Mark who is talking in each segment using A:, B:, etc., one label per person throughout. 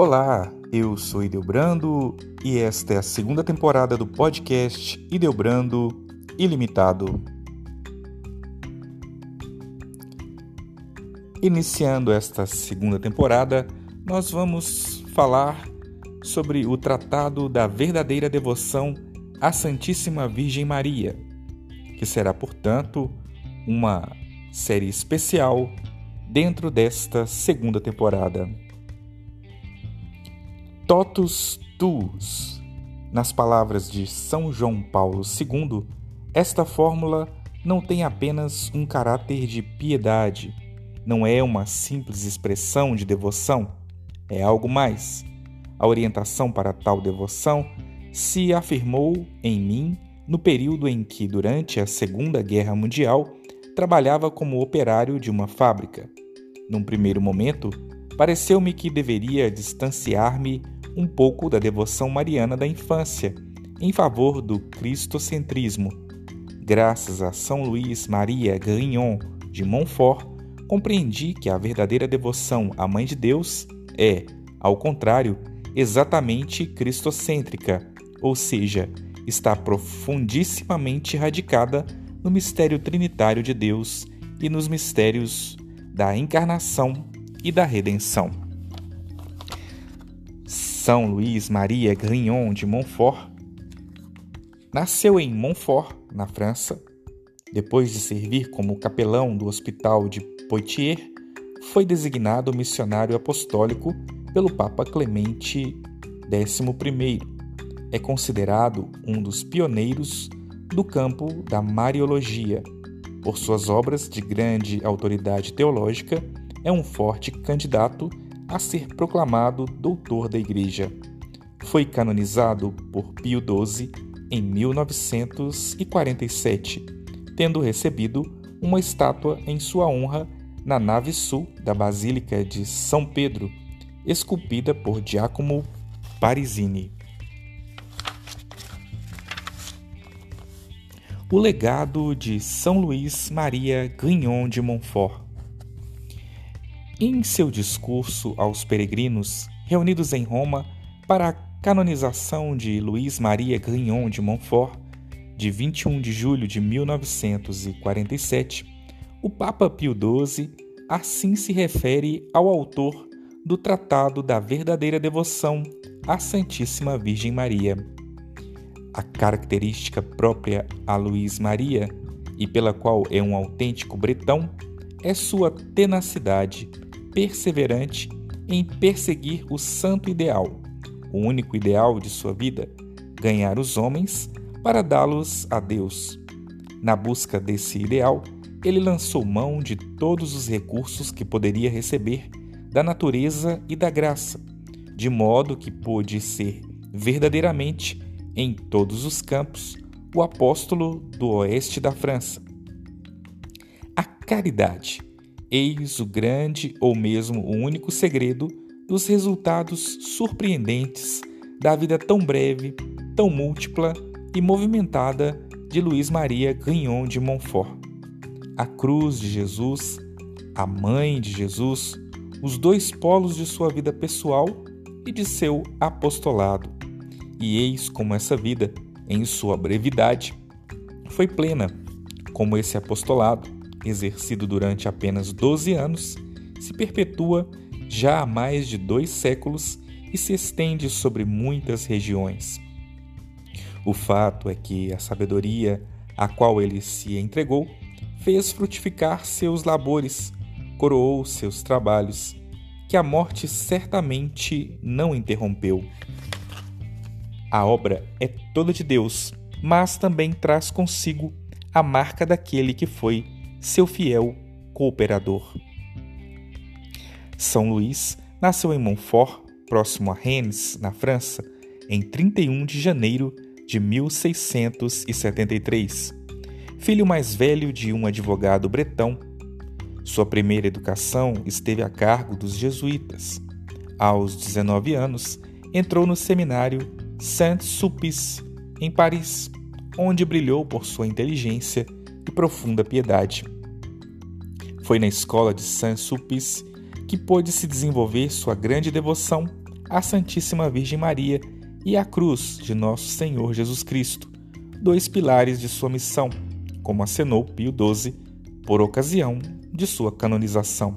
A: Olá, eu sou Ideobrando e esta é a segunda temporada do podcast Ideobrando Ilimitado. Iniciando esta segunda temporada, nós vamos falar sobre o Tratado da Verdadeira Devoção à Santíssima Virgem Maria, que será, portanto, uma série especial dentro desta segunda temporada. Totus tuus. Nas palavras de São João Paulo II, esta fórmula não tem apenas um caráter de piedade, não é uma simples expressão de devoção, é algo mais. A orientação para tal devoção se afirmou em mim no período em que, durante a Segunda Guerra Mundial, trabalhava como operário de uma fábrica. Num primeiro momento, pareceu-me que deveria distanciar-me um pouco da devoção mariana da infância em favor do cristocentrismo. Graças a São Luís Maria Grignon de Montfort, compreendi que a verdadeira devoção à Mãe de Deus é, ao contrário, exatamente cristocêntrica, ou seja, está profundissimamente radicada no mistério trinitário de Deus e nos mistérios da encarnação e da redenção. São Luís Maria Grignon de Montfort, nasceu em Montfort, na França. Depois de servir como capelão do Hospital de Poitiers, foi designado missionário apostólico pelo Papa Clemente XI. É considerado um dos pioneiros do campo da Mariologia. Por suas obras de grande autoridade teológica, é um forte candidato a ser proclamado doutor da Igreja. Foi canonizado por Pio XII em 1947, tendo recebido uma estátua em sua honra na nave sul da Basílica de São Pedro, esculpida por Giacomo Parisini. O legado de São Luís Maria Grignon de Montfort em seu discurso aos peregrinos reunidos em Roma para a canonização de Luís Maria Grignon de Montfort, de 21 de julho de 1947, o Papa Pio XII assim se refere ao autor do Tratado da Verdadeira Devoção à Santíssima Virgem Maria. A característica própria a Luís Maria e pela qual é um autêntico bretão é sua tenacidade perseverante em perseguir o santo ideal, o único ideal de sua vida, ganhar os homens para dá-los a Deus. Na busca desse ideal, ele lançou mão de todos os recursos que poderia receber da natureza e da graça, de modo que pôde ser verdadeiramente, em todos os campos, o apóstolo do oeste da França. A caridade Eis o grande ou mesmo o único segredo dos resultados surpreendentes da vida tão breve, tão múltipla e movimentada de Luís Maria Grignon de Montfort. A cruz de Jesus, a mãe de Jesus, os dois polos de sua vida pessoal e de seu apostolado. E eis como essa vida, em sua brevidade, foi plena, como esse apostolado exercido durante apenas 12 anos, se perpetua já há mais de dois séculos e se estende sobre muitas regiões. O fato é que a sabedoria a qual ele se entregou fez frutificar seus labores, coroou seus trabalhos, que a morte certamente não interrompeu. A obra é toda de Deus, mas também traz consigo a marca daquele que foi seu fiel cooperador. São Luís nasceu em Montfort, próximo a Rennes, na França, em 31 de janeiro de 1673. Filho mais velho de um advogado bretão, sua primeira educação esteve a cargo dos jesuítas. Aos 19 anos, entrou no seminário Saint-Sulpice, em Paris, onde brilhou por sua inteligência profunda piedade. Foi na escola de Saint-Sulpice que pôde se desenvolver sua grande devoção a Santíssima Virgem Maria e a cruz de Nosso Senhor Jesus Cristo, dois pilares de sua missão, como acenou Pio XII por ocasião de sua canonização.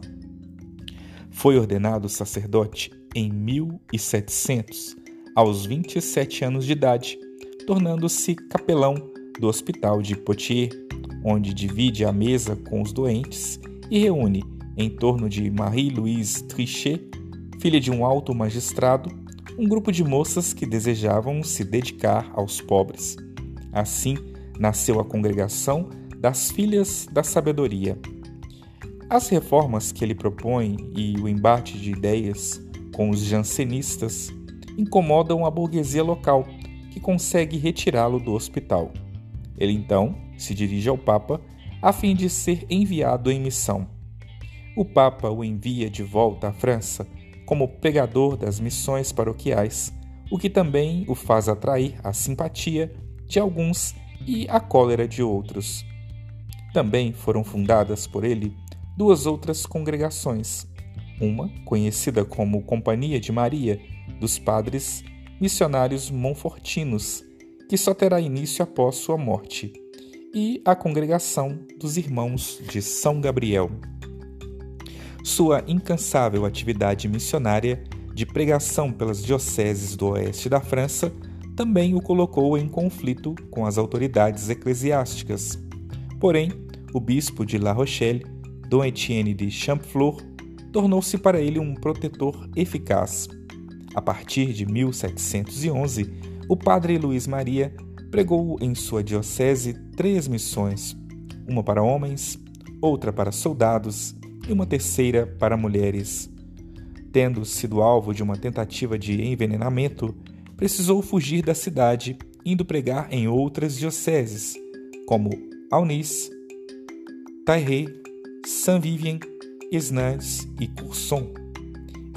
A: Foi ordenado sacerdote em 1700, aos 27 anos de idade, tornando-se capelão do Hospital de Poitiers, onde divide a mesa com os doentes e reúne, em torno de Marie-Louise Trichet, filha de um alto magistrado, um grupo de moças que desejavam se dedicar aos pobres. Assim nasceu a congregação das Filhas da Sabedoria. As reformas que ele propõe e o embate de ideias com os jansenistas incomodam a burguesia local, que consegue retirá-lo do hospital. Ele então se dirige ao Papa a fim de ser enviado em missão. O Papa o envia de volta à França como pregador das missões paroquiais, o que também o faz atrair a simpatia de alguns e a cólera de outros. Também foram fundadas por ele duas outras congregações, uma conhecida como Companhia de Maria dos Padres Missionários Monfortinos, que só terá início após sua morte, e a Congregação dos Irmãos de São Gabriel. Sua incansável atividade missionária de pregação pelas dioceses do oeste da França também o colocou em conflito com as autoridades eclesiásticas. Porém, o bispo de La Rochelle, Dom Etienne de Champfleur, tornou-se para ele um protetor eficaz. A partir de 1711, o padre Luiz Maria pregou em sua diocese três missões: uma para homens, outra para soldados e uma terceira para mulheres. Tendo sido alvo de uma tentativa de envenenamento, precisou fugir da cidade, indo pregar em outras dioceses, como Aunis, Tairé, Saint-Vivien, Esnandes e Courson.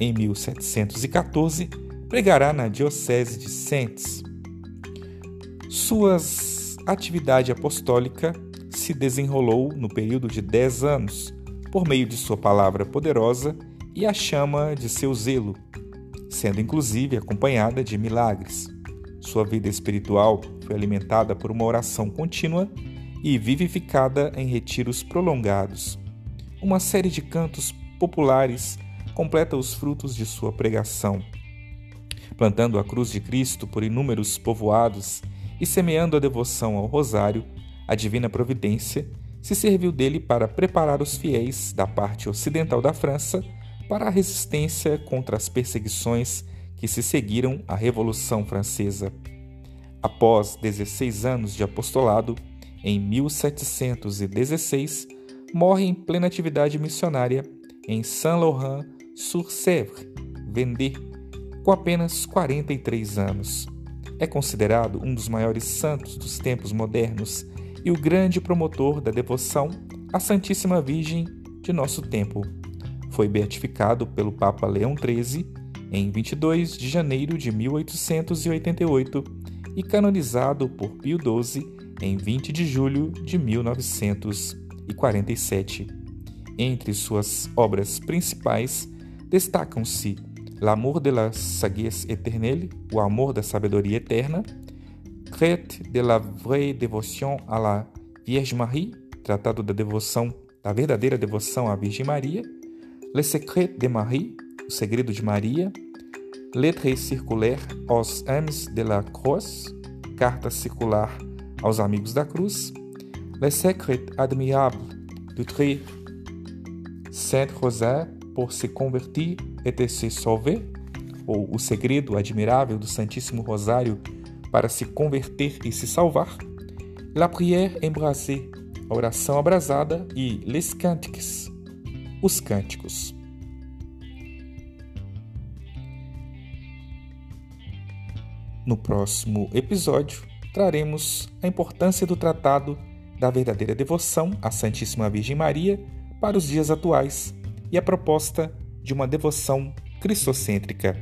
A: Em 1714, pregará na diocese de Saintes. Suas atividade apostólica se desenrolou no período de dez anos, por meio de sua palavra poderosa e a chama de seu zelo, sendo inclusive acompanhada de milagres. Sua vida espiritual foi alimentada por uma oração contínua e vivificada em retiros prolongados. Uma série de cantos populares completa os frutos de sua pregação. Plantando a cruz de Cristo por inúmeros povoados e semeando a devoção ao Rosário, a Divina Providência se serviu dele para preparar os fiéis da parte ocidental da França para a resistência contra as perseguições que se seguiram à Revolução Francesa. Após 16 anos de apostolado, em 1716, morre em plena atividade missionária em Saint-Laurent-sur-Sèvre, Vendée, com apenas 43 anos. É considerado um dos maiores santos dos tempos modernos e o grande promotor da devoção à Santíssima Virgem de nosso tempo. Foi beatificado pelo Papa Leão XIII em 22 de janeiro de 1888 e canonizado por Pio XII em 20 de julho de 1947. Entre suas obras principais destacam-se L'amour de la sagesse éternelle, O Amor da Sabedoria Eterna, Traite de la vraie dévotion à la Vierge Marie, Tratado da Devoção, da verdadeira devoção à Virgem Maria, Le Secret de Marie, O Segredo de Maria, Lettre circulaire aux Amis de la Croix, Carta circular aos Amigos da Cruz, Le Secret admirable du très Saint Rosaire pour se convertir et se sauver, ou O Segredo Admirável do Santíssimo Rosário para se converter e se salvar, La prière embrasée, a oração abrasada, e Les cantiques, os cânticos. No próximo episódio, traremos a importância do tratado da verdadeira devoção à Santíssima Virgem Maria para os dias atuais e a proposta de uma devoção cristocêntrica.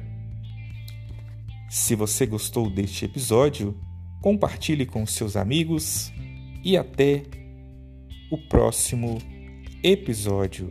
A: Se você gostou deste episódio, compartilhe com seus amigos e até o próximo episódio.